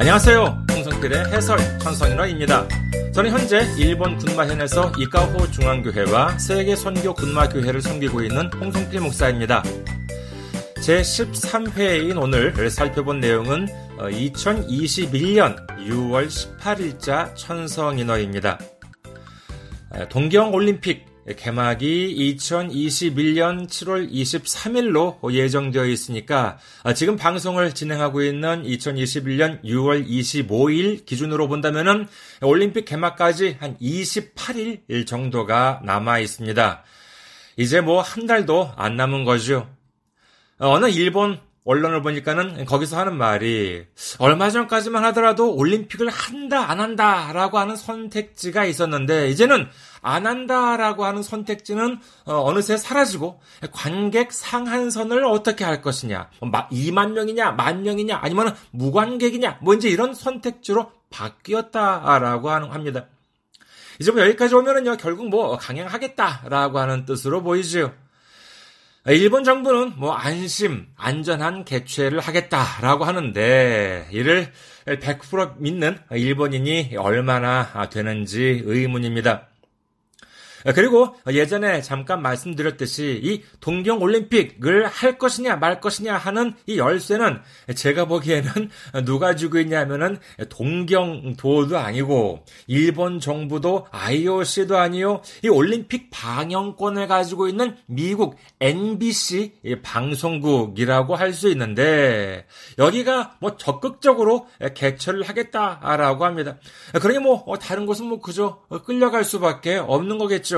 안녕하세요. 홍성필의 해설 천성인화입니다. 저는 현재 일본 군마현에서 이카호 중앙교회와 세계 선교 군마교회를 섬기고 있는 홍성필 목사입니다. 제 13회인 오늘 살펴본 내용은 2021년 6월 18일자 천성인어입니다. 동경올림픽 개막이 2021년 7월 23일로 예정되어 있으니까 지금 방송을 진행하고 있는 2021년 6월 25일 기준으로 본다면은 올림픽 개막까지 한 28일 정도가 남아 있습니다. 이제 뭐 한 달도 안 남은 거죠. 어느 일본 언론을 보니까는 거기서 하는 말이 얼마 전까지만 하더라도 올림픽을 한다 안 한다라고 하는 선택지가 있었는데 이제는 안 한다라고 하는 선택지는 어, 느새 사라지고 관객 상한선을 어떻게 할 것이냐 2만 명이냐 만 명이냐 아니면 무관객이냐 뭐 이제 이런 선택지로 바뀌었다라고 합니다. 이제 뭐 여기까지 오면은요 결국 뭐 강행하겠다라고 하는 뜻으로 보이죠. 일본 정부는 뭐 안심, 안전한 개최를 하겠다라고 하는데 이를 100% 믿는 일본인이 얼마나 되는지 의문입니다. 그리고 예전에 잠깐 말씀드렸듯이 이 동경 올림픽을 할 것이냐 말 것이냐 하는 이 열쇠는 제가 보기에는 누가 쥐고 있냐면은 동경도도 아니고 일본 정부도 IOC도 아니요 이 올림픽 방영권을 가지고 있는 미국 NBC 방송국이라고 할 수 있는데 여기가 뭐 적극적으로 개최를 하겠다라고 합니다. 그러니 뭐 다른 곳은 뭐 그저 끌려갈 수밖에 없는 거겠죠.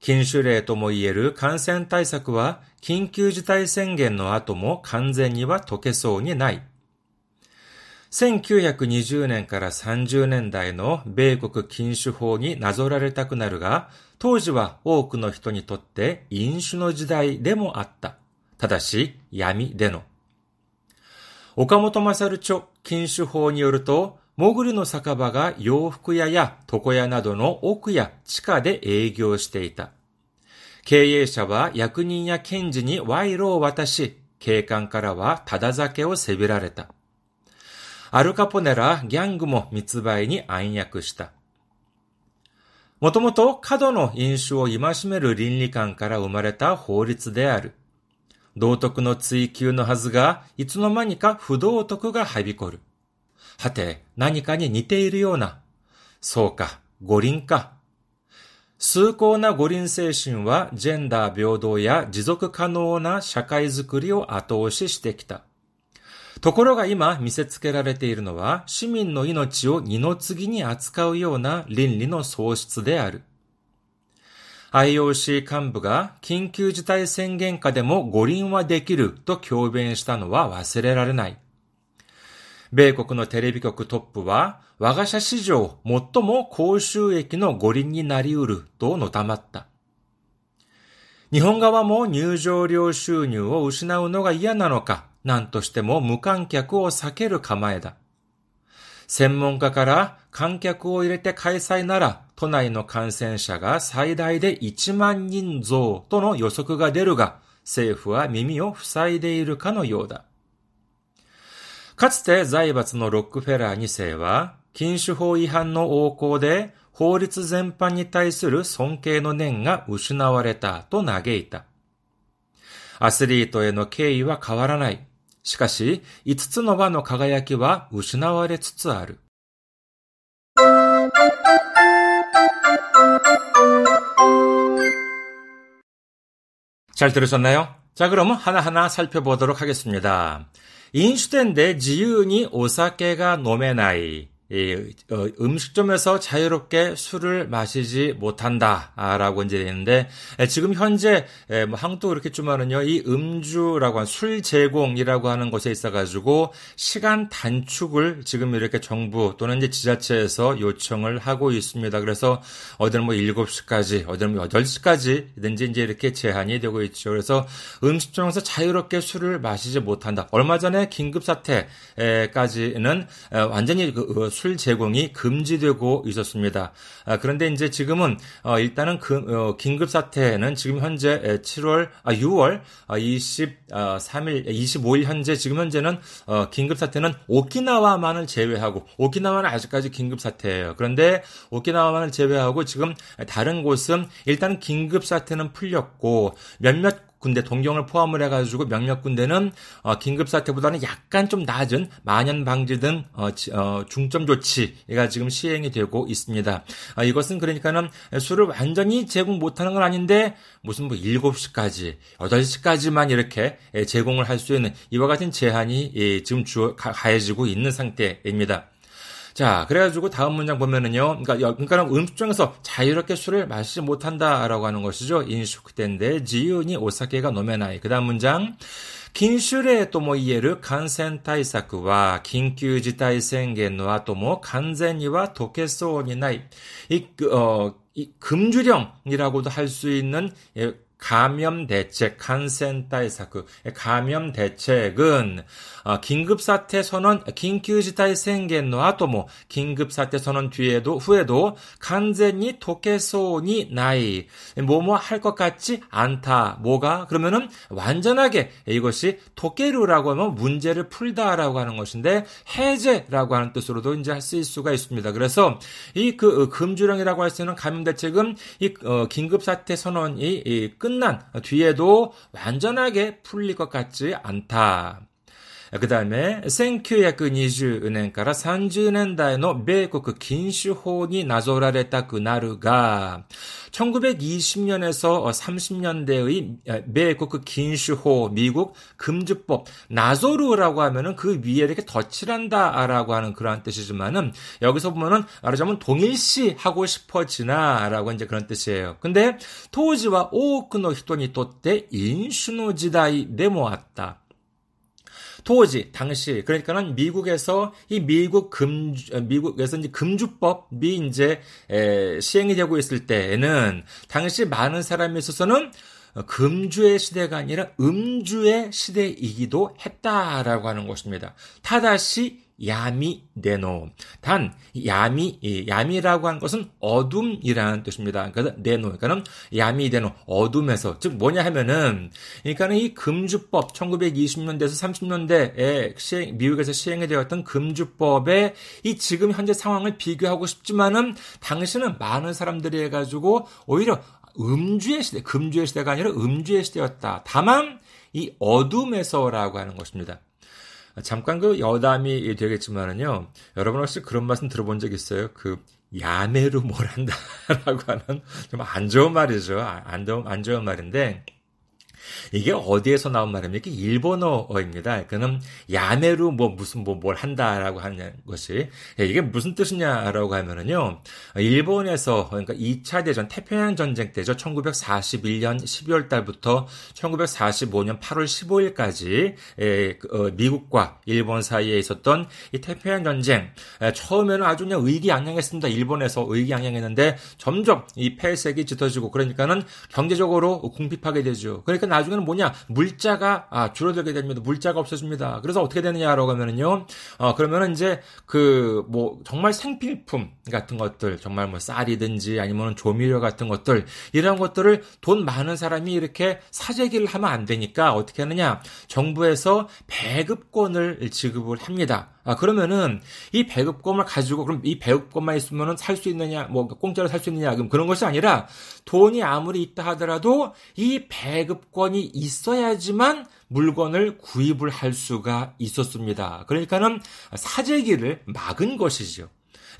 禁酒令とも言える感染対策は緊急事態宣言の後も完全には解けそうにない。1920年から30年代の米国禁酒法になぞられたくなるが、当時は多くの人にとって飲酒の時代でもあった。ただし、闇での。岡本勝著禁酒法によると、潜りの酒場が洋服屋や床屋などの奥や地下で営業していた。経営者は役人や検事に賄賂を渡し、警官からはただ酒をせびられた。アルカポネらギャングも密売に暗躍した。もともと過度の飲酒を戒める倫理観から生まれた法律である。道徳の追求のはずが、いつの間にか不道徳がはびこる。はて、何かに似ているような。そうか、五輪か。崇高な五輪精神はジェンダー平等や持続可能な社会づくりを後押ししてきた。ところが今見せつけられているのは市民の命を二の次に扱うような倫理の喪失である。IOC 幹部が緊急事態宣言下でも五輪はできると強弁したのは忘れられない。米国のテレビ局トップは、我が社史上最も高収益の五輪になり得るとのたまった。日本側も入場料収入を失うのが嫌なのか、何としても無観客を避ける構えだ。専門家から観客を入れて開催なら都内の感染者が最大で1万人増との予測が出るが、政府は耳を塞いでいるかのようだ。かつて財閥のロックフェラー2世は、禁酒法違反の横行で法律全般に対する尊敬の念が失われたと嘆いた。アスリートへの敬意は変わらない。しかし、五つの輪の輝きは失われつつある。잘들으셨나요자그러면하나하나살펴보도록하겠습니다 인슈텐데 지유니 오사케가 노메나 이. 어, 음식점에서 자유롭게 술을 마시지 못한다라고 이제 되는데 지금 현재 뭐 한국도 그렇겠지만은요 이 음주라고 한 술 제공이라고 하는 것에 있어 가지고 시간 단축을 지금 이렇게 정부 또는 이제 지자체에서 요청을 하고 있습니다. 그래서 어디는 뭐 7시까지 어디는 뭐 8시까지든지 이제 이렇게 제한이 되고 있죠. 그래서 음식점에서 자유롭게 술을 마시지 못한다. 얼마 전에 긴급 사태까지는 완전히 그술 제공이 금지되고 있었습니다. 아, 그런데 이제 지금은 어, 일단은 그, 어, 긴급 사태는 지금 현재 7월, 아, 6월 23일, 25일 현재 지금 현재는 어, 긴급 사태는 오키나와만을 제외하고 오키나와는 아직까지 긴급 사태예요. 그런데 오키나와만을 제외하고 지금 다른 곳은 일단 긴급 사태는 풀렸고 몇몇 군대 동경을 포함을 해가지고 몇몇 군대는 어, 긴급 사태보다는 약간 좀 낮은 만연 방지 등 어, 어, 중점 조치가 지금 시행이 되고 있습니다. 아, 이것은 그러니까는 술을 완전히 제공 못하는 건 아닌데 무슨 뭐 7시까지, 8시까지만 이렇게 제공을 할 수 있는 이와 같은 제한이 예, 지금 주, 가해지고 있는 상태입니다. 자, 그래가지고 다음 문장 보면은요. 그러니까, 그러니까 음식점에서 자유롭게 술을 마시지 못한다라고 하는 것이죠. 인슈크텐데 지윤이 오사케가 노메나이. 그 다음 문장. 緊種令とも言える感染対策は緊急事態宣言の後も完全には解けそうにない。이, 어, 이 금주령이라고도 할 수 있는 예, 감염 대책, 칸센 따이사크, 감염 대책은 어, 아, 긴급 사태 선언 긴급 지타이 생겐의 아토모 긴급 사태 선언 뒤에도 후에도 간젠히 도케소니 나이 뭐뭐 할 것 같지 않다. 뭐가 그러면은 완전하게 이것이 도케루라고 하면 문제를 풀다라고 하는 것인데 해제라고 하는 뜻으로도 이제 쓰일 수가 있습니다. 그래서 이그 어, 금주령이라고 할 수 있는 감염 대책은 이 어, 긴급 사태 선언이 이, 끝난 뒤에도 완전하게 풀릴 것 같지 않다. 그 다음에 1920年から 30年代の 米国 禁酒法に なぞられたくなるが 1920년에서 30년대의 미국 긴슈호, 미국 금주법, 나조르라고 하면은 그 위에 이렇게 덧칠한다라고 하는 그러한 뜻이지만은 여기서 보면은 말하자면 동일시 하고 싶어지나라고 이제 그런 뜻이에요. 근데 토지와 오크노 히토니 또때 인슈노 지다이 네모았다. 토지 당시 그러니까는 미국에서 이 미국 금 미국에서 이제 금주법이 이제 에, 시행이 되고 있을 때에는 당시 많은 사람이 있어서는 금주의 시대가 아니라 음주의 시대이기도 했다라고 하는 것입니다. 타다시 야미 네노. 단 야미 야미라고 하는 것은 어둠이라는 뜻입니다. 그래서 네노 그러니까는 야미 네노 어둠에서 즉 뭐냐 하면은 그러니까는 이 금주법 1920년대에서 30년대에 시행, 미국에서 시행이 되었던 금주법의 이 지금 현재 상황을 비교하고 싶지만은 당시는 많은 사람들이 해가지고 오히려 음주의 시대, 금주의 시대가 아니라 음주의 시대였다. 다만 이 어둠에서라고 하는 것입니다. 잠깐 그 여담이 되겠지만은요. 여러분 혹시 그런 말씀 들어본 적 있어요? 그 야매로 뭘 한다라고 하는 좀 안 좋은 말이죠. 안 좋은, 안 좋은 말인데 이게 어디에서 나온 말입니까? 일본어입니다. 그는 야매로 뭐 무슨 뭐 뭘 한다라고 하는 것이 예, 이게 무슨 뜻이냐라고 하면은요. 일본에서 그러니까 2차 대전 태평양 전쟁 때죠. 1941년 12월 달부터 1945년 8월 15일까지 그, 어, 미국과 일본 사이에 있었던 이 태평양 전쟁 예, 처음에는 아주 그냥 의기양양했습니다. 일본에서 의기양양했는데 점점 이 폐색이 짙어지고 그러니까는 경제적으로 궁핍하게 되죠. 그러니까 나중에는 뭐냐 물자가 아, 줄어들게 됩니다. 물자가 없어집니다. 그래서 어떻게 되느냐라고 하면은요. 어, 그러면은 이제 그 뭐 정말 생필품 같은 것들 정말 뭐 쌀이든지 아니면 조미료 같은 것들 이런 것들을 돈 많은 사람이 이렇게 사재기를 하면 안 되니까 어떻게 하느냐 정부에서 배급권을 지급을 합니다. 아, 그러면은 이 배급권을 가지고 그럼 이 배급권만 있으면은 살 수 있느냐, 뭐 공짜로 살 수 있느냐, 그럼 그런 것이 아니라 돈이 아무리 있다 하더라도 이 배급권이 있어야지만 물건을 구입을 할 수가 있었습니다. 그러니까는 사재기를 막은 것이죠.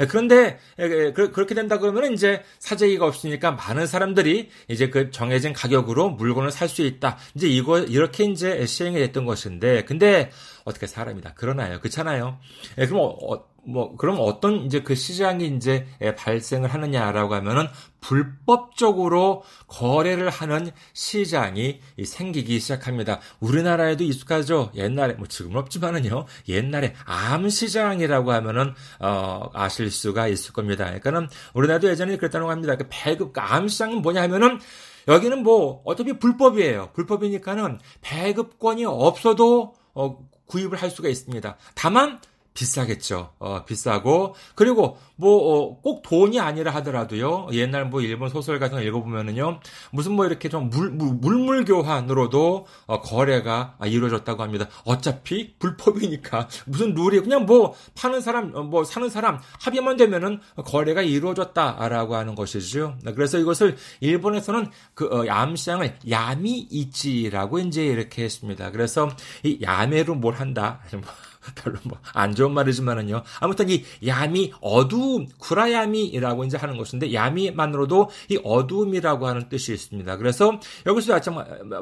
예, 그런데 예, 예, 그렇게 된다 그러면 이제 사재기가 없으니까 많은 사람들이 이제 그 정해진 가격으로 물건을 살 수 있다. 이제 이거 이렇게 이제 시행이 됐던 것인데 근데 어떻게 사람이다 그러나요? 그렇잖아요. 그럼 어, 뭐 그럼 어떤 이제 그 시장이 이제 발생을 하느냐라고 하면은 불법적으로 거래를 하는 시장이 생기기 시작합니다. 우리나라에도 익숙하죠. 옛날에 뭐 지금은 없지만은요. 옛날에 암 시장이라고 하면은 어 아실 수가 있을 겁니다. 그러니까는 우리나라도 예전에 그랬다고 합니다. 그 배급 그 암시장은 뭐냐 하면은 여기는 뭐 어차피 불법이에요. 불법이니까는 배급권이 없어도 어 구입을 할 수가 있습니다. 다만 비싸겠죠. 어, 비싸고 그리고 뭐꼭 어, 돈이 아니라 하더라도요. 옛날 뭐 일본 소설 같은 거 읽어보면은요. 무슨 뭐 이렇게 좀 물, 물 물 교환으로도 어, 거래가 이루어졌다고 합니다. 어차피 불법이니까 무슨 룰이 그냥 뭐 파는 사람 어, 뭐 사는 사람 합의만 되면은 거래가 이루어졌다라고 하는 것이죠. 그래서 이것을 일본에서는 그 어, 암시장을 야미이치라고 이제 이렇게 했습니다. 그래서 이 야매로 뭘 한다. 뭐 별로 뭐 안 좋은 말이지만은요. 아무튼 이 야미 어두움 구라야미라고 이제 하는 것인데 야미만으로도 이 어두움이라고 하는 뜻이 있습니다. 그래서 여기서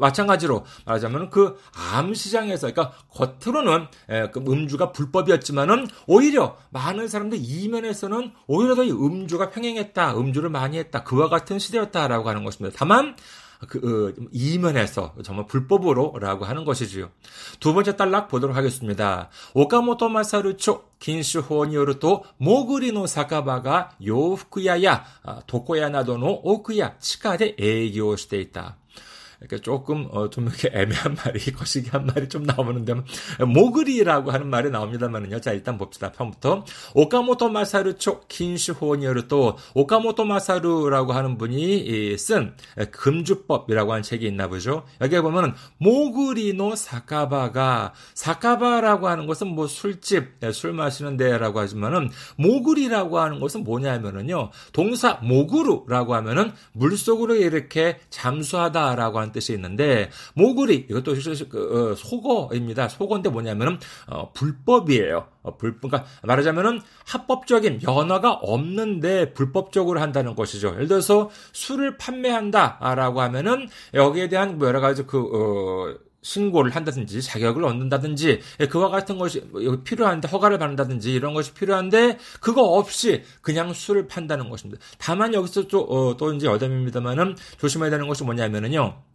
마찬가 지로 말하자면 그 암 시장에서 그러니까 겉으로는 그 음주가 불법이었지만은 오히려 많은 사람들 이면에서는 오히려 더 이 음주가 평행했다, 음주를 많이 했다, 그와 같은 시대였다라고 하는 것입니다. 다만 그 어, 이면에서 정말 불법으로라고 하는 것이지요. 두 번째 단락 보도록 하겠습니다. 오카모토 마사루초 긴슈호니오르토 모그리노 사카바가 요후쿠야야 아, 도코야 나도노 오크야 치카데 에이기오 시테이다. 이렇게 조금 어, 좀 이렇게 애매한 말이 거시기 한 말이 좀 나오는데 모그리라고 하는 말이 나옵니다만은요. 자 일단 봅시다. 처음부터 오카모토 마사루초 킨슈호니어르 또 오카모토 마사루라고 하는 분이 쓴 금주법이라고 하는 책이 있나 보죠. 여기에 보면 모그리노 사카바가 사카바라고 하는 것은 뭐 술집 예, 술 마시는 데라고 하지만은 모그리라고 하는 것은 뭐냐면은요. 동사 모구루라고 하면은 물 속으로 이렇게 잠수하다라고 하는 라는 뜻이 있는데 모구리 이것도 그, 어, 속어입니다. 속어인데 뭐냐면은 어, 불법이에요. 어, 불법 그러니까 말하자면은 합법적인 연어가 없는데 불법적으로 한다는 것이죠. 예를 들어서 술을 판매한다라고 하면은 여기에 대한 뭐 여러 가지 그 어, 신고를 한다든지 자격을 얻는다든지 예, 그와 같은 것이 필요한데 허가를 받는다든지 이런 것이 필요한데 그거 없이 그냥 술을 판다는 것입니다. 다만 여기서 또, 어, 또 이제 여담입니다만은 조심해야 되는 것이 뭐냐면은요.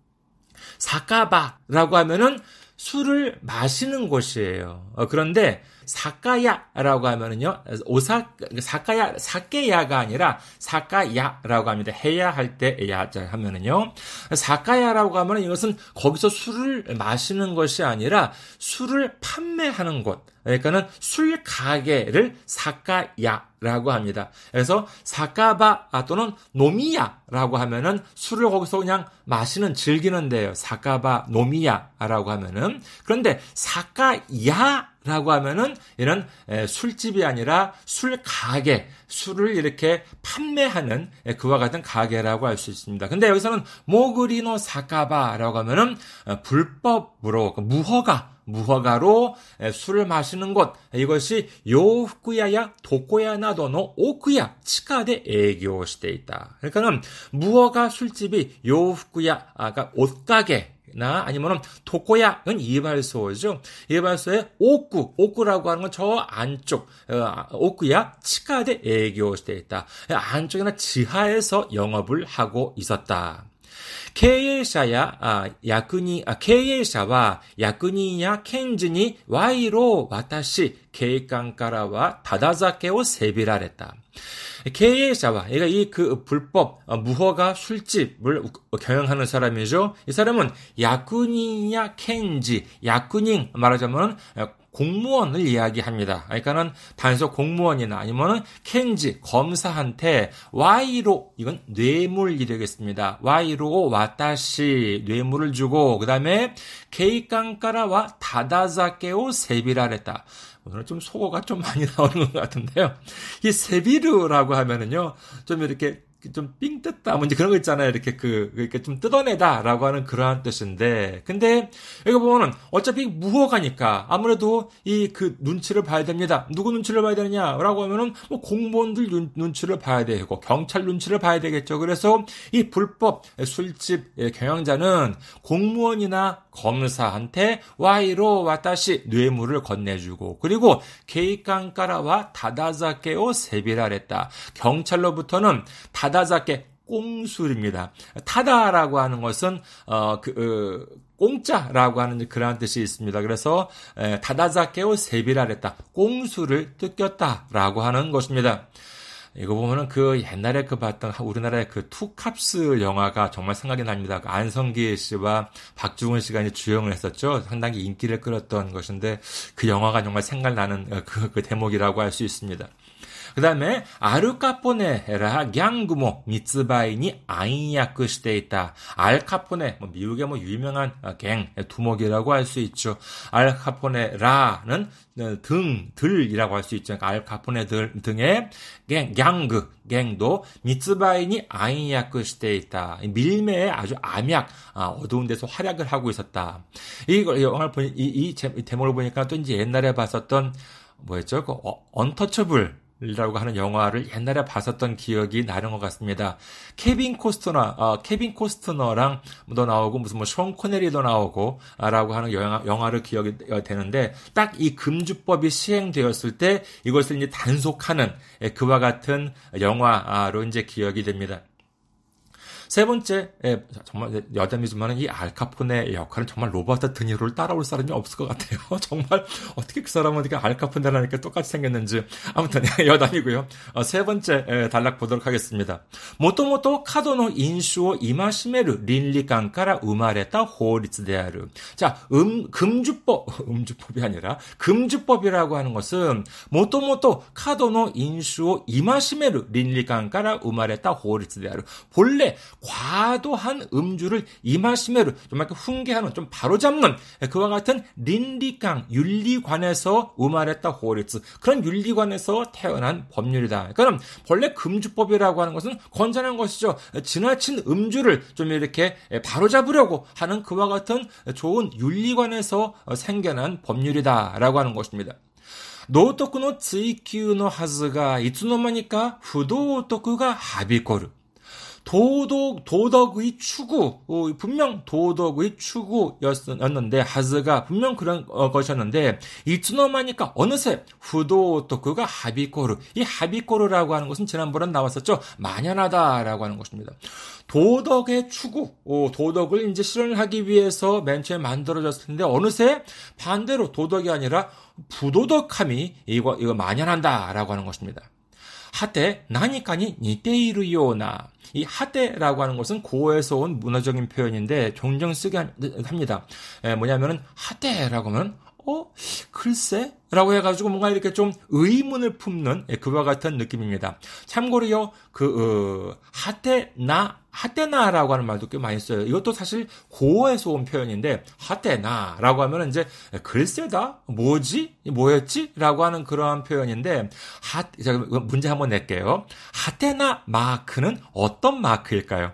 사카바라고 하면은 술을 마시는 곳이에요. 어, 그런데 사카야라고 하면은요, 오사, 사카야, 사케야가 아니라 사카야라고 합니다. 해야 할 때 야자 하면은요, 사카야라고 하면은 이것은 거기서 술을 마시는 것이 아니라 술을 판매하는 곳. 그러니까는 술 가게를 사카야라고 합니다. 그래서 사카바 또는 노미야라고 하면은 술을 거기서 그냥 마시는 즐기는 데요. 사카바 노미야라고 하면은 그런데 사카야 라고 하면은 이런 술집이 아니라 술 가게, 술을 이렇게 판매하는 그와 같은 가게라고 할 수 있습니다. 근데 여기서는 모그리노 사카바라고 하면은 어, 불법으로 그 무허가 무허가로 술을 마시는 곳 이것이 요후쿠야야 도코야나도노 오쿠야 치카데 애교 시대에 있다. 그러니까는 무허가 술집이 요후쿠야 아까 그러니까 옷가게 나 아니면은 도코야는 이발소죠. 이발소의 옥구, 옥구라고 하는 건 저 안쪽 어, 옥구야 치카데営業して 있다. 안쪽이나 지하에서 영업을 하고 있었다. 経営者や、あ、役人、あ、経営者は、役人や検事に賄賂を渡し、警官からはただ酒をせびられた。 K자와 얘가 이 그 불법 어, 무허가 술집을 어, 경영하는 사람이죠. 이 사람은 야쿠니냐 켄지 야쿠닝 말하자면 어, 공무원을 이야기합니다. 그러니까는 단속 공무원이나 아니면은 켄지 검사한테 와이로 이건 뇌물이 되겠습니다. 와이로 와다시 뇌물을 주고 그다음에 케이깡까라와 다다자케오 세비라랬다. 오늘 좀 속어가 좀 많이 나오는 것 같은데요. 이 세비르라고 하면은요, 좀 이렇게 좀 삥 뜯다 뭐 이제 그런 거 있잖아요. 이렇게 그 이렇게 좀 뜯어내다라고 하는 그러한 뜻인데 근데 여기 보면은 어차피 무허가니까 아무래도 이 그 눈치를 봐야 됩니다. 누구 눈치를 봐야 되느냐라고 하면은 뭐 공무원들 눈, 눈치를 봐야 되고 경찰 눈치를 봐야 되겠죠. 그래서 이 불법 술집 경영자는 공무원이나 검사한테 와이로 와다시 뇌물을 건네주고 그리고 케이칸까라와 다다자케오 세비라랬다. 경찰로부터는 다 다자케 꽁술입니다. 타다라고 하는 것은 어 그 어, 공짜라고 하는 그러한 뜻이 있습니다. 그래서 다다자케오 세비라랬다. 꽁수를 뜯겼다라고 하는 것입니다. 이거 보면은 그 옛날에 그 봤던 우리나라의 그 투캅스 영화가 정말 생각이 납니다. 그 안성기 씨와 박중훈 씨가 이제 주연을 했었죠. 상당히 인기를 끌었던 것인데 그 영화가 정말 생각나는 어, 그, 그 대목이라고 할 수 있습니다. 그 다음에 아르카포네라 갱구모 미츠바이니 아인야크 시대 있다. 알카포네 뭐 미국의 뭐 유명한 갱 두목이라고 할 수 있죠. 알카포네라는 등, 들이라고 할 수 있죠. 그러니까 알카포네 들, 등의 갱, ギャング, 갱도 密売に暗躍していた. 밀매에 아주 암약, 아, 어두운 데서 활약을 하고 있었다. 이걸 영화를 보니 이, 이 제목을 보니까 또 이제 옛날에 봤었던 뭐였죠? 그 어, Untouchable 라고 하는 영화를 옛날에 봤었던 기억이 나는 것 같습니다. 케빈 코스터너, 어, 케빈 코스트너랑 도 나오고 무슨 뭐 숀 코네리도 나오고 아, 라고 하는 영화, 영화를 기억이 되는데 딱 이 금주법이 시행되었을 때 이것을 이제 단속하는 예, 그와 같은 영화로 이제 기억이 됩니다. 세 번째, 예, 정말 여담이지만 이 알카포네의 역할은 정말 로버트 드니로를 따라올 사람이 없을 것 같아요. 정말 어떻게 그 사람은 어떻게 알카포네라니까 똑같이 생겼는지 아무튼 여담이고요. 어, 세 번째 예, 단락 보도록 하겠습니다. 모토모토 카도노 인슈오 이마시메르 린리강카라 우마레타 호리츠데아르. 자, 음 금주법 음주법이 아니라 금주법이라고 하는 것은 모토모토 카도노 인슈오 이마시메르 린리강카라 우마레타 호리츠데아르. 본래 과도한 음주를 이마시메로 좀 이렇게 훈계하는 좀 바로잡는 그와 같은 린리강 윤리관에서 우말했다 호리츠 그런 윤리관에서 태어난 법률이다. 그럼 본래 금주법이라고 하는 것은 건전한 것이죠. 지나친 음주를 좀 이렇게 바로잡으려고 하는 그와 같은 좋은 윤리관에서 생겨난 법률이다라고 하는 것입니다. 道徳の追求のはずがいつの間にか不道徳がはびこる。 도덕, 도덕의 추구, 어, 분명 도덕의 추구였는데, はずが 분명 그런 어, 것이었는데, いつのまにか 어느새 不道徳がはびこる. 이 하비코르라고 하는 것은 지난번에 나왔었죠. 만연하다라고 하는 것입니다. 도덕의 추구, 어, 도덕을 이제 실현하기 위해서 맨 처음에 만들어졌을 텐데, 어느새 반대로 도덕이 아니라 부도덕함이 이거, 이거 만연한다라고 하는 것입니다. 하테 나니까니 니테이르 요나 이 하테라고 하는 것은 고에서 온 문화적인 표현인데 종종 쓰게 합니다. 에, 뭐냐면은 하테라고 하면 어 글쎄 라고 해가지고 뭔가 이렇게 좀 의문을 품는 예, 그와 같은 느낌입니다. 참고로요, 그, 어, 하테나, 하테나라고 하는 말도 꽤 많이 써요. 이것도 사실 고에서 온 표현인데, 하테나라고 하면 이제 글쎄다? 뭐지? 뭐였지? 라고 하는 그러한 표현인데, 하, 자, 문제 한번 낼게요. 하테나 마크는 어떤 마크일까요?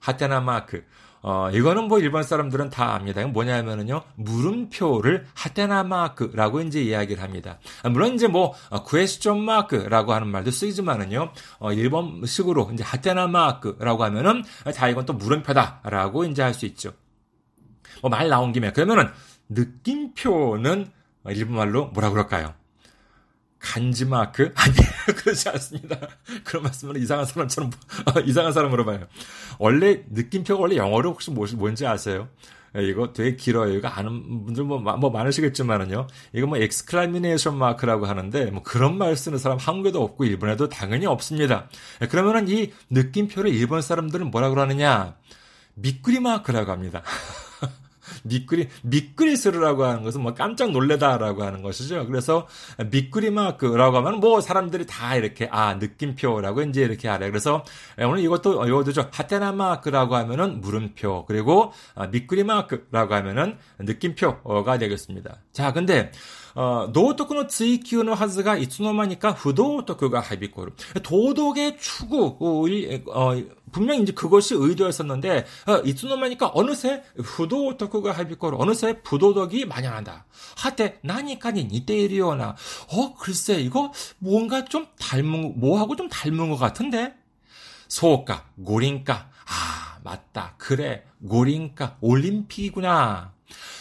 하테나 마크. 어, 이거는 뭐 일반 사람들은 다 압니다. 뭐냐면은요, 물음표를 하테나 마크라고 이제 이야기를 합니다. 아, 물론 이제 뭐, 쿠에스천 어, 마크라고 하는 말도 쓰이지만은요, 어, 일본식으로 이제 하테나 마크라고 하면은, 자, 이건 또 물음표다라고 이제 할 수 있죠. 뭐 말 나온 김에, 그러면은, 느낌표는 일본말로 뭐라 그럴까요? 간지마크? 아니에요. 그렇지 않습니다. 그런 말씀을 이상한 사람처럼, 어, 이상한 사람으로 봐요. 원래, 느낌표가 원래 영어로 혹시 뭐, 뭔지 아세요? 예, 이거 되게 길어요. 이거 아는 분들 뭐, 뭐 많으시겠지만은요. 이거 뭐 exclamation mark라고 하는데 뭐 그런 말 쓰는 사람 한국에도 없고 일본에도 당연히 없습니다. 예, 그러면은 이 느낌표를 일본 사람들은 뭐라 그러느냐? 미꾸리 마크라고 합니다. 미꾸리, 미꾸리 스르라고 하는 것은 뭐 깜짝 놀래다라고 하는 것이죠. 그래서 미꾸리 마크라고 하면 뭐 사람들이 다 이렇게 아, 느낌표라고 이제 이렇게 알아요. 그래서 오늘 이것도, 이것도죠. 하테나 마크라고 하면은 물음표. 그리고 미꾸리 마크라고 하면은 느낌표가 되겠습니다. 자, 근데 어, 도덕의追求の 하즈가 이츠노마니까 후도덕가 하비코르. 도덕의 추구, 어, 어, 분명히 이제 그것이 의도였었는데, 어, 이츠노마니까 어느새 후도덕가 하비코르, 어느새 부도덕이 만연한다. 하테, 나니까니 니테이리오나. 어, 글쎄, 이거 뭔가 좀 닮은, 뭐하고 좀 닮은 것 같은데? 소가, 고린가. 아, 맞다. 그래. 고린가, 올림픽이구나.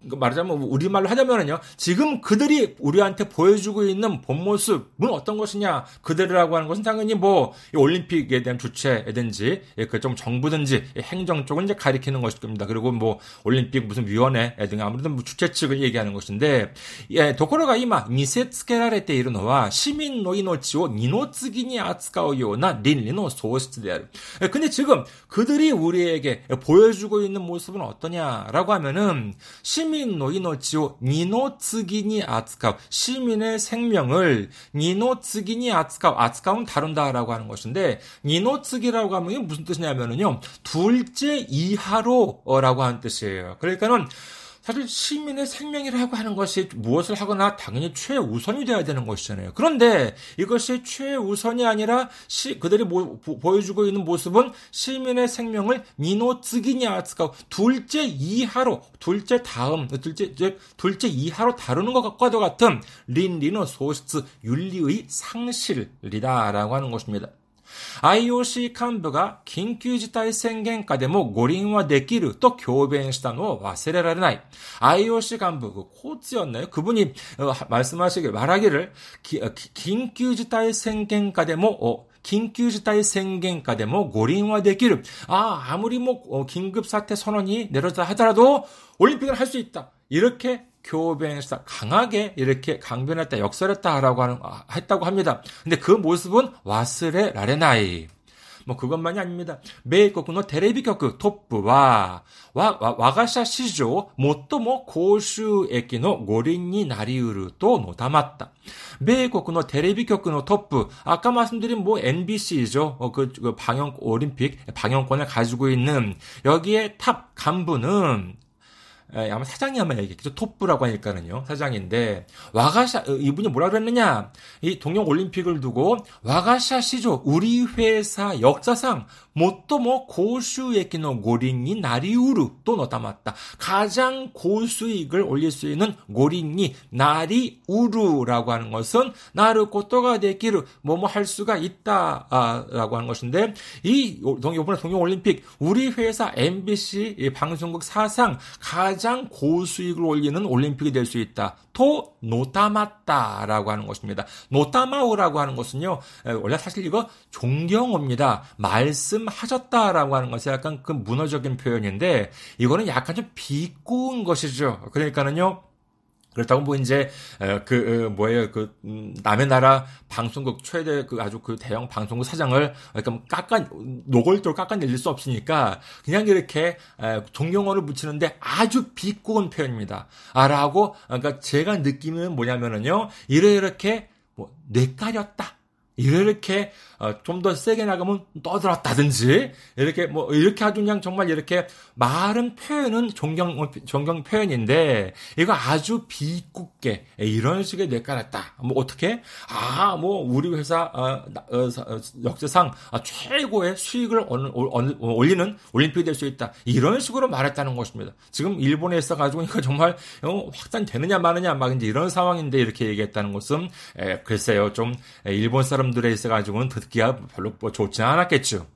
말하자면 우리말로 하자면은요. 지금 그들이 우리한테 보여주고 있는 본 모습은 어떤 것이냐? 그들이라고 하는 것은 당연히 뭐 올림픽에 대한 주체든지 예, 그좀 정부든지 행정 쪽은 이제 가리키는 것일 겁니다. 그리고 뭐 올림픽 무슨 위원회 등 아무래도 뭐 주체 측을 얘기하는 것인데 예, 도코로가 이마 미세츠케라레테 이르노와 시민 노이노치오 니노츠기니 아츠카오요나 린리노 소시츠데아르. 예, 근데 지금 그들이 우리에게 보여주고 있는 모습은 어떠냐라고 하면은 시 시민 노이노치오 니노츠기니 아츠카우 시민의 생명을 니노츠기니 아츠카우 아츠카우는 다룬다라고 하는 것인데 니노츠기라고 하면 무슨 뜻이냐면은요 둘째 이하로라고 하는 뜻이에요. 그러니까는 사실 시민의 생명이라고 하는 것이 무엇을 하거나 당연히 최우선이 되어야 되는 것이잖아요. 그런데 이것이 최우선이 아니라 시, 그들이 모, 보여주고 있는 모습은 시민의 생명을 미노츠기니 아츠가 둘째 이하로, 둘째 다음, 둘째, 둘째 이하로 다루는 것과도 같은 린리노 소스트 윤리의 상실이다라고 하는 것입니다. IOC 幹部が緊急事態宣言下でも五輪はできると強弁したのを忘れられない. IOC 幹部, 코츠였나요? 그분이 말씀하시길, 말하기를, 긴急事態宣言下でも 긴急事態 宣言下でも 고린화できる. 아, 아무리 뭐 긴급사태 선언이 내려다 하더라도 올림픽을 할 수 있다. 이렇게 교변에서 강하게 이렇게 강변했다, 역설했다라고 하는, 아, 했다고 합니다. 근데 그 모습은 와스레 라레나이. 뭐 그것만이 아닙니다. 米国のテレビ局のトップは我が社史上最も高収益の五輪になりうるとのたまった. 米国のテレビ局のトップ 아까 말씀드린 뭐 NBC죠. 어, 그, 그 방영 올림픽 방영권을 가지고 있는 여기에 탑 간부는 에, 아마 사장이 아마 얘기했죠. トップ라고 하니까는요. 사장인데 我が社 어, 이분이 뭐라 그랬느냐? 이 동영 올림픽을 두고 와가샤 시조 우리 회사 역사상 모토모 고수익의 고린이 나리우르 또 넣다맞다. 가장 고수익을 올릴 수 있는 고린이 나리우르라고 하는 것은 나르 고토가 되기를 뭐뭐 할 수가 있다라고 하는 것인데 이 이번에 동영 올림픽 우리 회사 MBC 방송국 사상 가장 고수익을 올리는 올림픽이 될 수 있다. 토 노타마따라고 하는 것입니다. 노타마우라고 하는 것은요. 원래 사실 이거 존경어입니다. 말씀하셨다라고 하는 것이 약간 그 문어적인 표현인데 이거는 약간 좀 비꼬은 것이죠. 그러니까는요. 그렇다고 뭐 이제 그 어, 뭐예요 그 음, 남의 나라 방송국 최대 그 아주 그 대형 방송국 사장을 그러니까 깎아 노골적으로 깎아내릴 수 없으니까 그냥 이렇게 존경어를 붙이는데 아주 비꼬은 표현입니다. 아라고 그러니까 제가 느끼는 뭐냐면은요 이래 이렇게 뭐 뇌까렸다 이렇게 어, 좀더 세게 나가면 떠들었다든지 이렇게 뭐 이렇게 아주 그냥 정말 이렇게 말은 표현은 존경 존경 표현인데 이거 아주 비굳게 이런 식의 내깔았다. 뭐 어떻게? 아 뭐 우리 회사 어, 어, 역사상 최고의 수익을 올리는 올림픽이 될 수 있다. 이런 식으로 말했다는 것입니다. 지금 일본에 있어 가지고 이거 정말 확산되느냐 마느냐 막 이제 이런 상황인데 이렇게 얘기했다는 것은 에, 글쎄요 좀 일본 사람 들에 있어 가지고는 듣기가 별로 뭐 좋지는 않았겠죠.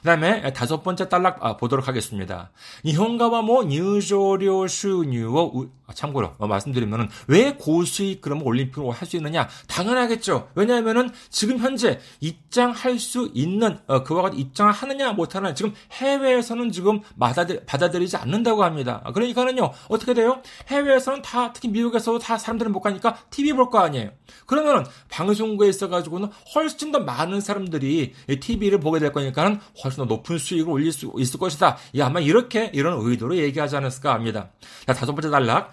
그 다음에 다섯 번째 단락 아, 보도록 하겠습니다. 일본가와 뭐入場料収入を 아, 참고로 어, 말씀드리면은 왜 고수익 그러면 올림픽을 할 수 있느냐? 당연하겠죠. 왜냐하면은 지금 현재 입장할 수 있는 어, 그와 같이 입장을 하느냐 못하느냐 지금 해외에서는 지금 받아들, 받아들 이지 않는다고 합니다. 그러니까는요 어떻게 돼요? 해외에서는 다 특히 미국에서도 다 사람들은 못 가니까 TV 볼 거 아니에요. 그러면은 방송국에 있어가지고는 훨씬 더 많은 사람들이 TV를 보게 될 거니까는 훨씬 더 높은 수익을 올릴 수 있을 것이다. 이 아마 이렇게 이런 의도로 얘기하지 않았을까 합니다. 자 다섯 번째 단락.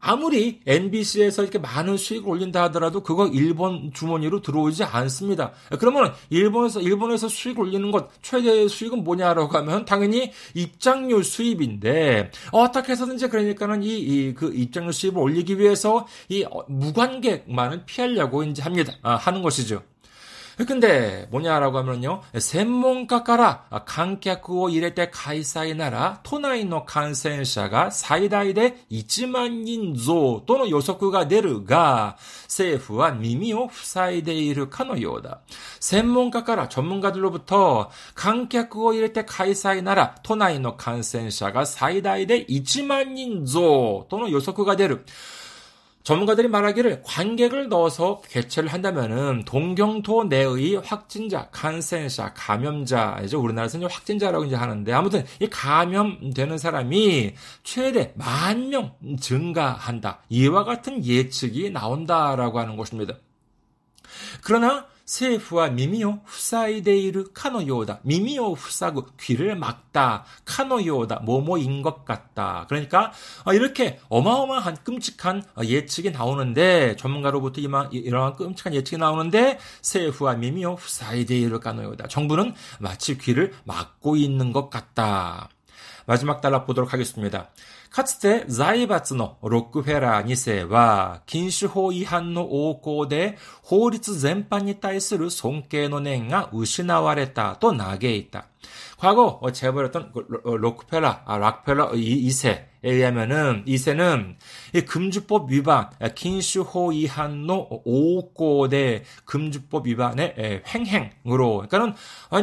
아무리 NBC에서 이렇게 많은 수익을 올린다 하더라도 그거 일본 주머니로 들어오지 않습니다. 그러면 일본에서 일본에서 수익을 올리는 것 최대 수익은 뭐냐라고 하면 당연히 입장료 수입인데 어떻게 해서든지 그러니까는 이그 입장료 수입을 올리기 위해서 이 무관객만은 피하려고 이제 합니다. 아, 하는 것이죠. 근데 뭐냐라고 하면요. 専門家から観客を入れて開催なら、都内の感染者が最大で1万人増との予測が出るが、政府は耳を塞いでいるかのようだ。専門家から 전문가들로부터観客を入れて開催なら、都内の感染者が最大で1万人増との予測が出る。 전문가들이 말하기를 관객을 넣어서 개최를 한다면은 동경도 내의 확진자, 간센샤, 감염자, 이제 우리나라에서는 확진자라고 이제 하는데 아무튼 이 감염되는 사람이 최대 만 명 증가한다. 이와 같은 예측이 나온다라고 하는 것입니다. 그러나 政府は耳を塞いでいるかのようだ。耳を塞ぐ 귀를 막다. 카노요다. 뭐뭐인 것 같다. 그러니까 어, 이렇게 어마어마한 끔찍한 어, 예측이 나오는데 전문가로부터 이러한 끔찍한 예측이 나오는데 세후와 미미오 후사이데이를 까노요다. 정부는 마치 귀를 막고 있는 것 같다. 마지막 단락 보도록 하겠습니다. かつて財閥のロックフェラー2世は禁酒法違反の横行で法律全般に対する尊敬の念が失われたと嘆いた。 과거 재벌했던 록펠라, 아, 락펠라 2세, 에 의하면은 이세는 금주법 위반, 禁酒法違反の横行で 금주법 위반의 횡행으로, 그러니까는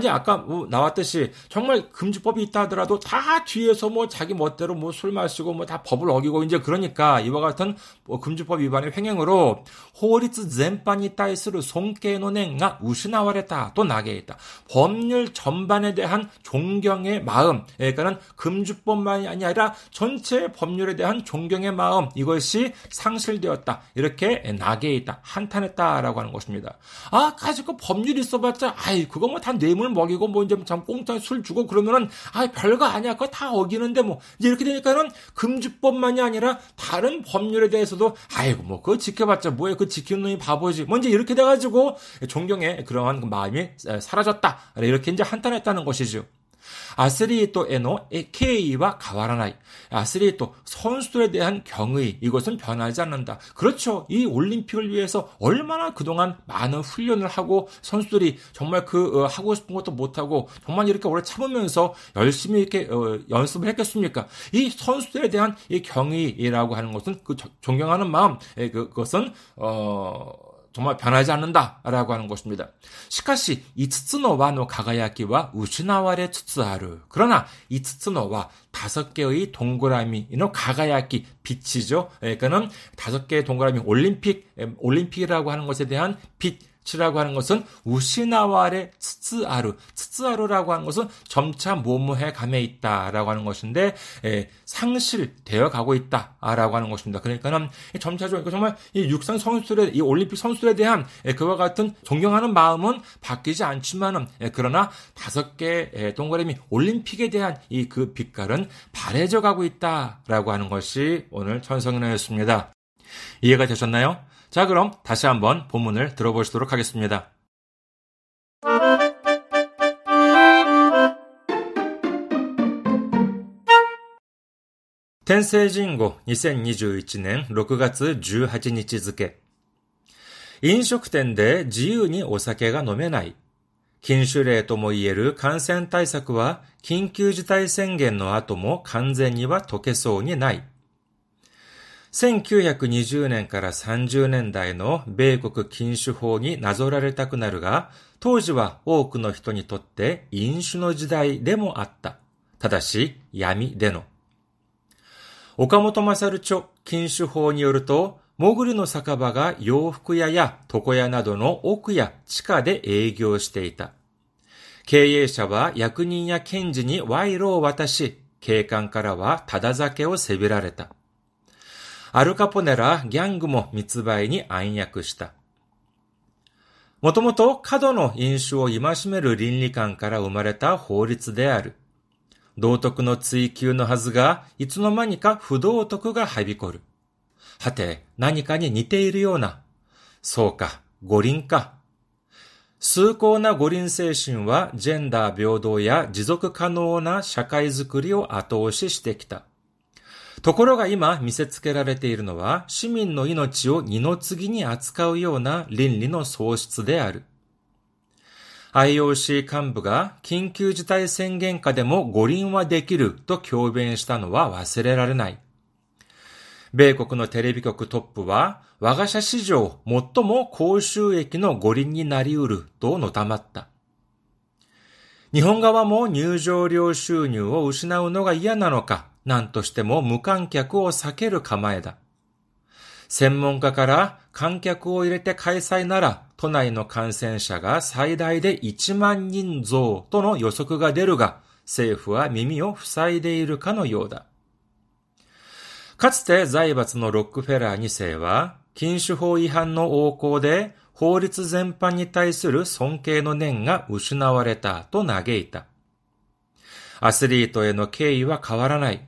아까 뭐 나왔듯이 정말 금주법이 있다 하더라도 다 뒤에서 뭐 자기 멋대로 뭐 술 마시고 뭐 다 법을 어기고 이제 그러니까 이와 같은 뭐 금주법 위반의 횡행으로 호리츠 젠판이 따이스루 송케노넨가 우시나와레다 또 나게 있다. 법률 전반에 대한 존경의 마음, 그러니까는 금주법만이 아니라 전 전체 법률에 대한 존경의 마음 이것이 상실되었다. 이렇게 나게 있다. 한탄했다라고 하는 것입니다. 아 가지고 법률이 있어봤자 아이 그거 뭐 다 뇌물 먹이고 뭐 이제 참 꽁짜 술 주고 그러면은 아 별거 아니야. 그거 다 어기는데 뭐 이제 이렇게 되니까는 금주법만이 아니라 다른 법률에 대해서도 아이고 뭐 그거 지켜봤자 뭐야 그 지키는 놈이 바보지. 뭐 이제 이렇게 돼가지고 존경의 그러한 그 마음이 사라졌다. 이렇게 이제 한탄했다는 것이 죠. 아스리토에노 케이와 가와라나이. 아스리토 선수들에 대한 경의 이것은 변하지 않는다. 그렇죠. 이 올림픽을 위해서 얼마나 그동안 많은 훈련을 하고 선수들이 정말 그 어, 하고 싶은 것도 못 하고 정말 이렇게 오래 참으면서 열심히 이렇게 어, 연습을 했겠습니까? 이 선수들에 대한 이 경의라고 하는 것은 그 존경하는 마음 예, 그, 그것은 어 정말 변하지 않는다라고 하는 것입니다. 시카시 이츠노와노 가가야키와 우시나와레 츠츠하루. 그러나 이츠노와 다섯 개의 동그라미의 가가야키 빛이죠. 그러니까는 다섯 개의 동그라미 올림픽 올림픽이라고 하는 것에 대한 빛 치라고 하는 것은 우시나와레 츠츠아루, 츠츠아루라고 하는 것은 점차 모모해 감에 있다라고 하는 것인데 에, 상실되어 가고 있다라고 하는 것입니다. 그러니까는 점차적으로 정말 이 육상 선수들의 이 올림픽 선수들에 대한 에, 그와 같은 존경하는 마음은 바뀌지 않지만은 에, 그러나 다섯 개 동그라미 올림픽에 대한 이 그 빛깔은 바래져 가고 있다라고 하는 것이 오늘 천성인하였습니다. 이해가 되셨나요? 자, 그럼 다시 한번 본문을 들어보시도록 하겠습니다. 天聖人語2021年6月18日付 飲食店で自由にお酒が飲めない。禁酒令とも言える感染対策は緊急事態宣言の後も完全には解けそうにない。 1920年から30年代の米国禁酒法になぞられたくなるが、当時は多くの人にとって飲酒の時代でもあった。ただし、闇での。岡本勝著禁酒法によると、潜りの酒場が洋服屋や床屋などの奥や地下で営業していた。経営者は役人や検事に賄賂を渡し、警官からはただ酒をせびられた。アルカポネらギャングも密売に暗躍した。もともと過度の飲酒を戒める倫理観から生まれた法律である。道徳の追求のはずが、いつの間にか不道徳がはびこる。はて、何かに似ているような。そうか、五輪か。崇高な五輪精神はジェンダー平等や持続可能な社会づくりを後押ししてきた。ところが今見せつけられているのは市民の命を二の次に扱うような倫理の喪失である。IOC 幹部が緊急事態宣言下でも五輪はできると強弁したのは忘れられない。米国のテレビ局トップは、我が社史上最も高収益の五輪になり得るとのたまった。日本側も入場料収入を失うのが嫌なのか、何としても無観客を避ける構えだ。専門家から観客を入れて開催なら都内の感染者が最大で1万人増との予測が出るが政府は耳を塞いでいるかのようだ。かつて財閥のロックフェラー2世は、禁酒法違反の横行で法律全般に対する尊敬の念が失われたと嘆いた。アスリートへの敬意は変わらない。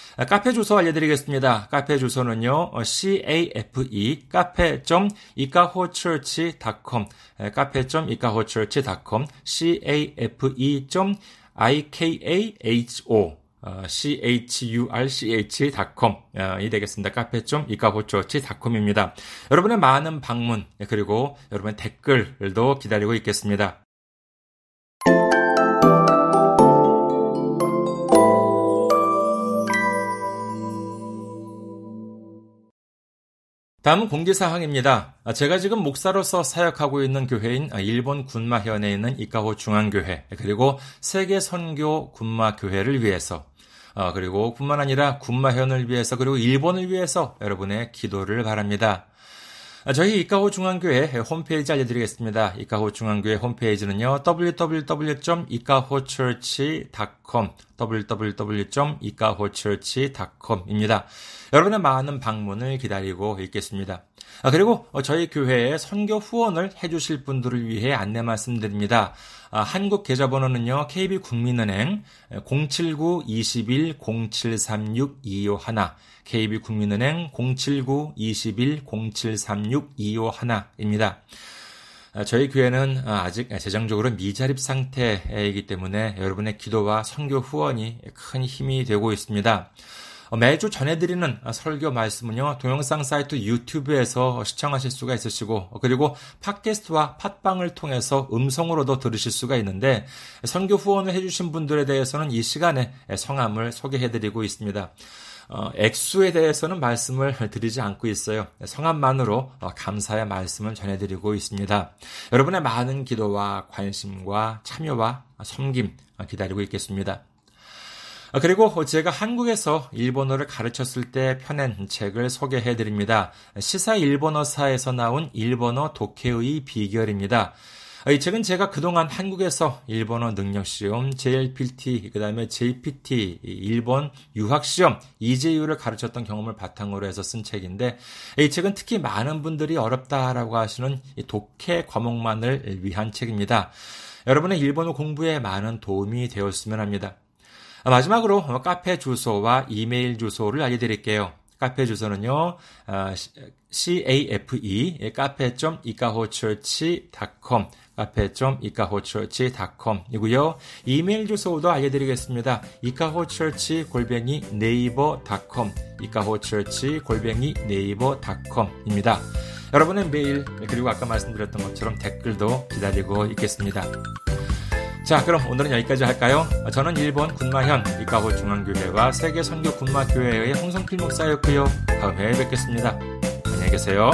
카페 주소 알려드리겠습니다. 카페 주소는요, cafe, cafe.ikahochurch.com, cafe.ikahochurch.com, cafe.ikaho, church.com 이 되겠습니다. 카페 좀 이카호초치.com입니다. 여러분의 많은 방문 그리고 여러분의 댓글도 기다리고 있겠습니다. 다음은 공지사항입니다. 제가 지금 목사로서 사역하고 있는 교회인 일본 군마현에 있는 이카호 중앙교회 그리고 세계 선교 군마교회를 위해서 어, 그리고 뿐만 아니라 군마현을 위해서 그리고 일본을 위해서 여러분의 기도를 바랍니다. 아, 저희 이카호 중앙교회 홈페이지 알려드리겠습니다. 이카호 중앙교회 홈페이지는요, www.ikahochurch.com, www.ikahochurch.com입니다. 여러분의 많은 방문을 기다리고 있겠습니다. 아, 그리고 저희 교회에 선교 후원을 해주실 분들을 위해 안내 말씀드립니다. 아, 한국 계좌번호는요, KB국민은행 079-21-0736-251, KB국민은행 079-21-0736-251입니다. 아, 저희 교회는 아직 재정적으로 미자립 상태이기 때문에 여러분의 기도와 선교 후원이 큰 힘이 되고 있습니다. 어, 매주 전해드리는 설교 말씀은요, 동영상 사이트 유튜브에서 시청하실 수가 있으시고, 그리고 팟캐스트와 팟빵을 통해서 음성으로도 들으실 수가 있는데, 선교 후원을 해주신 분들에 대해서는 이 시간에 성함을 소개해드리고 있습니다. 어, 액수에 대해서는 말씀을 드리지 않고 있어요. 성함만으로 어, 감사의 말씀을 전해드리고 있습니다. 여러분의 많은 기도와 관심과 참여와 섬김 기다리고 있겠습니다. 아, 그리고 제가 한국에서 일본어를 가르쳤을 때 펴낸 책을 소개해 드립니다. 시사 일본어사에서 나온 일본어 독해의 비결입니다. 아, 이 책은 제가 그동안 한국에서 일본어 능력 시험, JLPT, 그 다음에 JPT, 일본 유학 시험, 이재유를 가르쳤던 경험을 바탕으로 해서 쓴 책인데, 이 책은 특히 많은 분들이 어렵다라고 하시는 독해 과목만을 위한 책입니다. 여러분의 일본어 공부에 많은 도움이 되었으면 합니다. 마지막으로 카페 주소와 이메일 주소를 알려드릴게요. 카페 주소는요, cafe, 카페.이카호처치.com, 카페.이카호처치.com 이고요. 이메일 주소도 알려드리겠습니다. 이카호처치 골뱅이 네이버.com, 이카호처치 골뱅이 네이버.com입니다. 여러분의 메일, 그리고 아까 말씀드렸던 것처럼 댓글도 기다리고 있겠습니다. 자, 그럼 오늘은 여기까지 할까요? 저는 일본 군마현 이카호 중앙교회와 세계 선교 군마교회의 홍성필 목사였고요. 다음 회에 뵙겠습니다. 안녕히 계세요.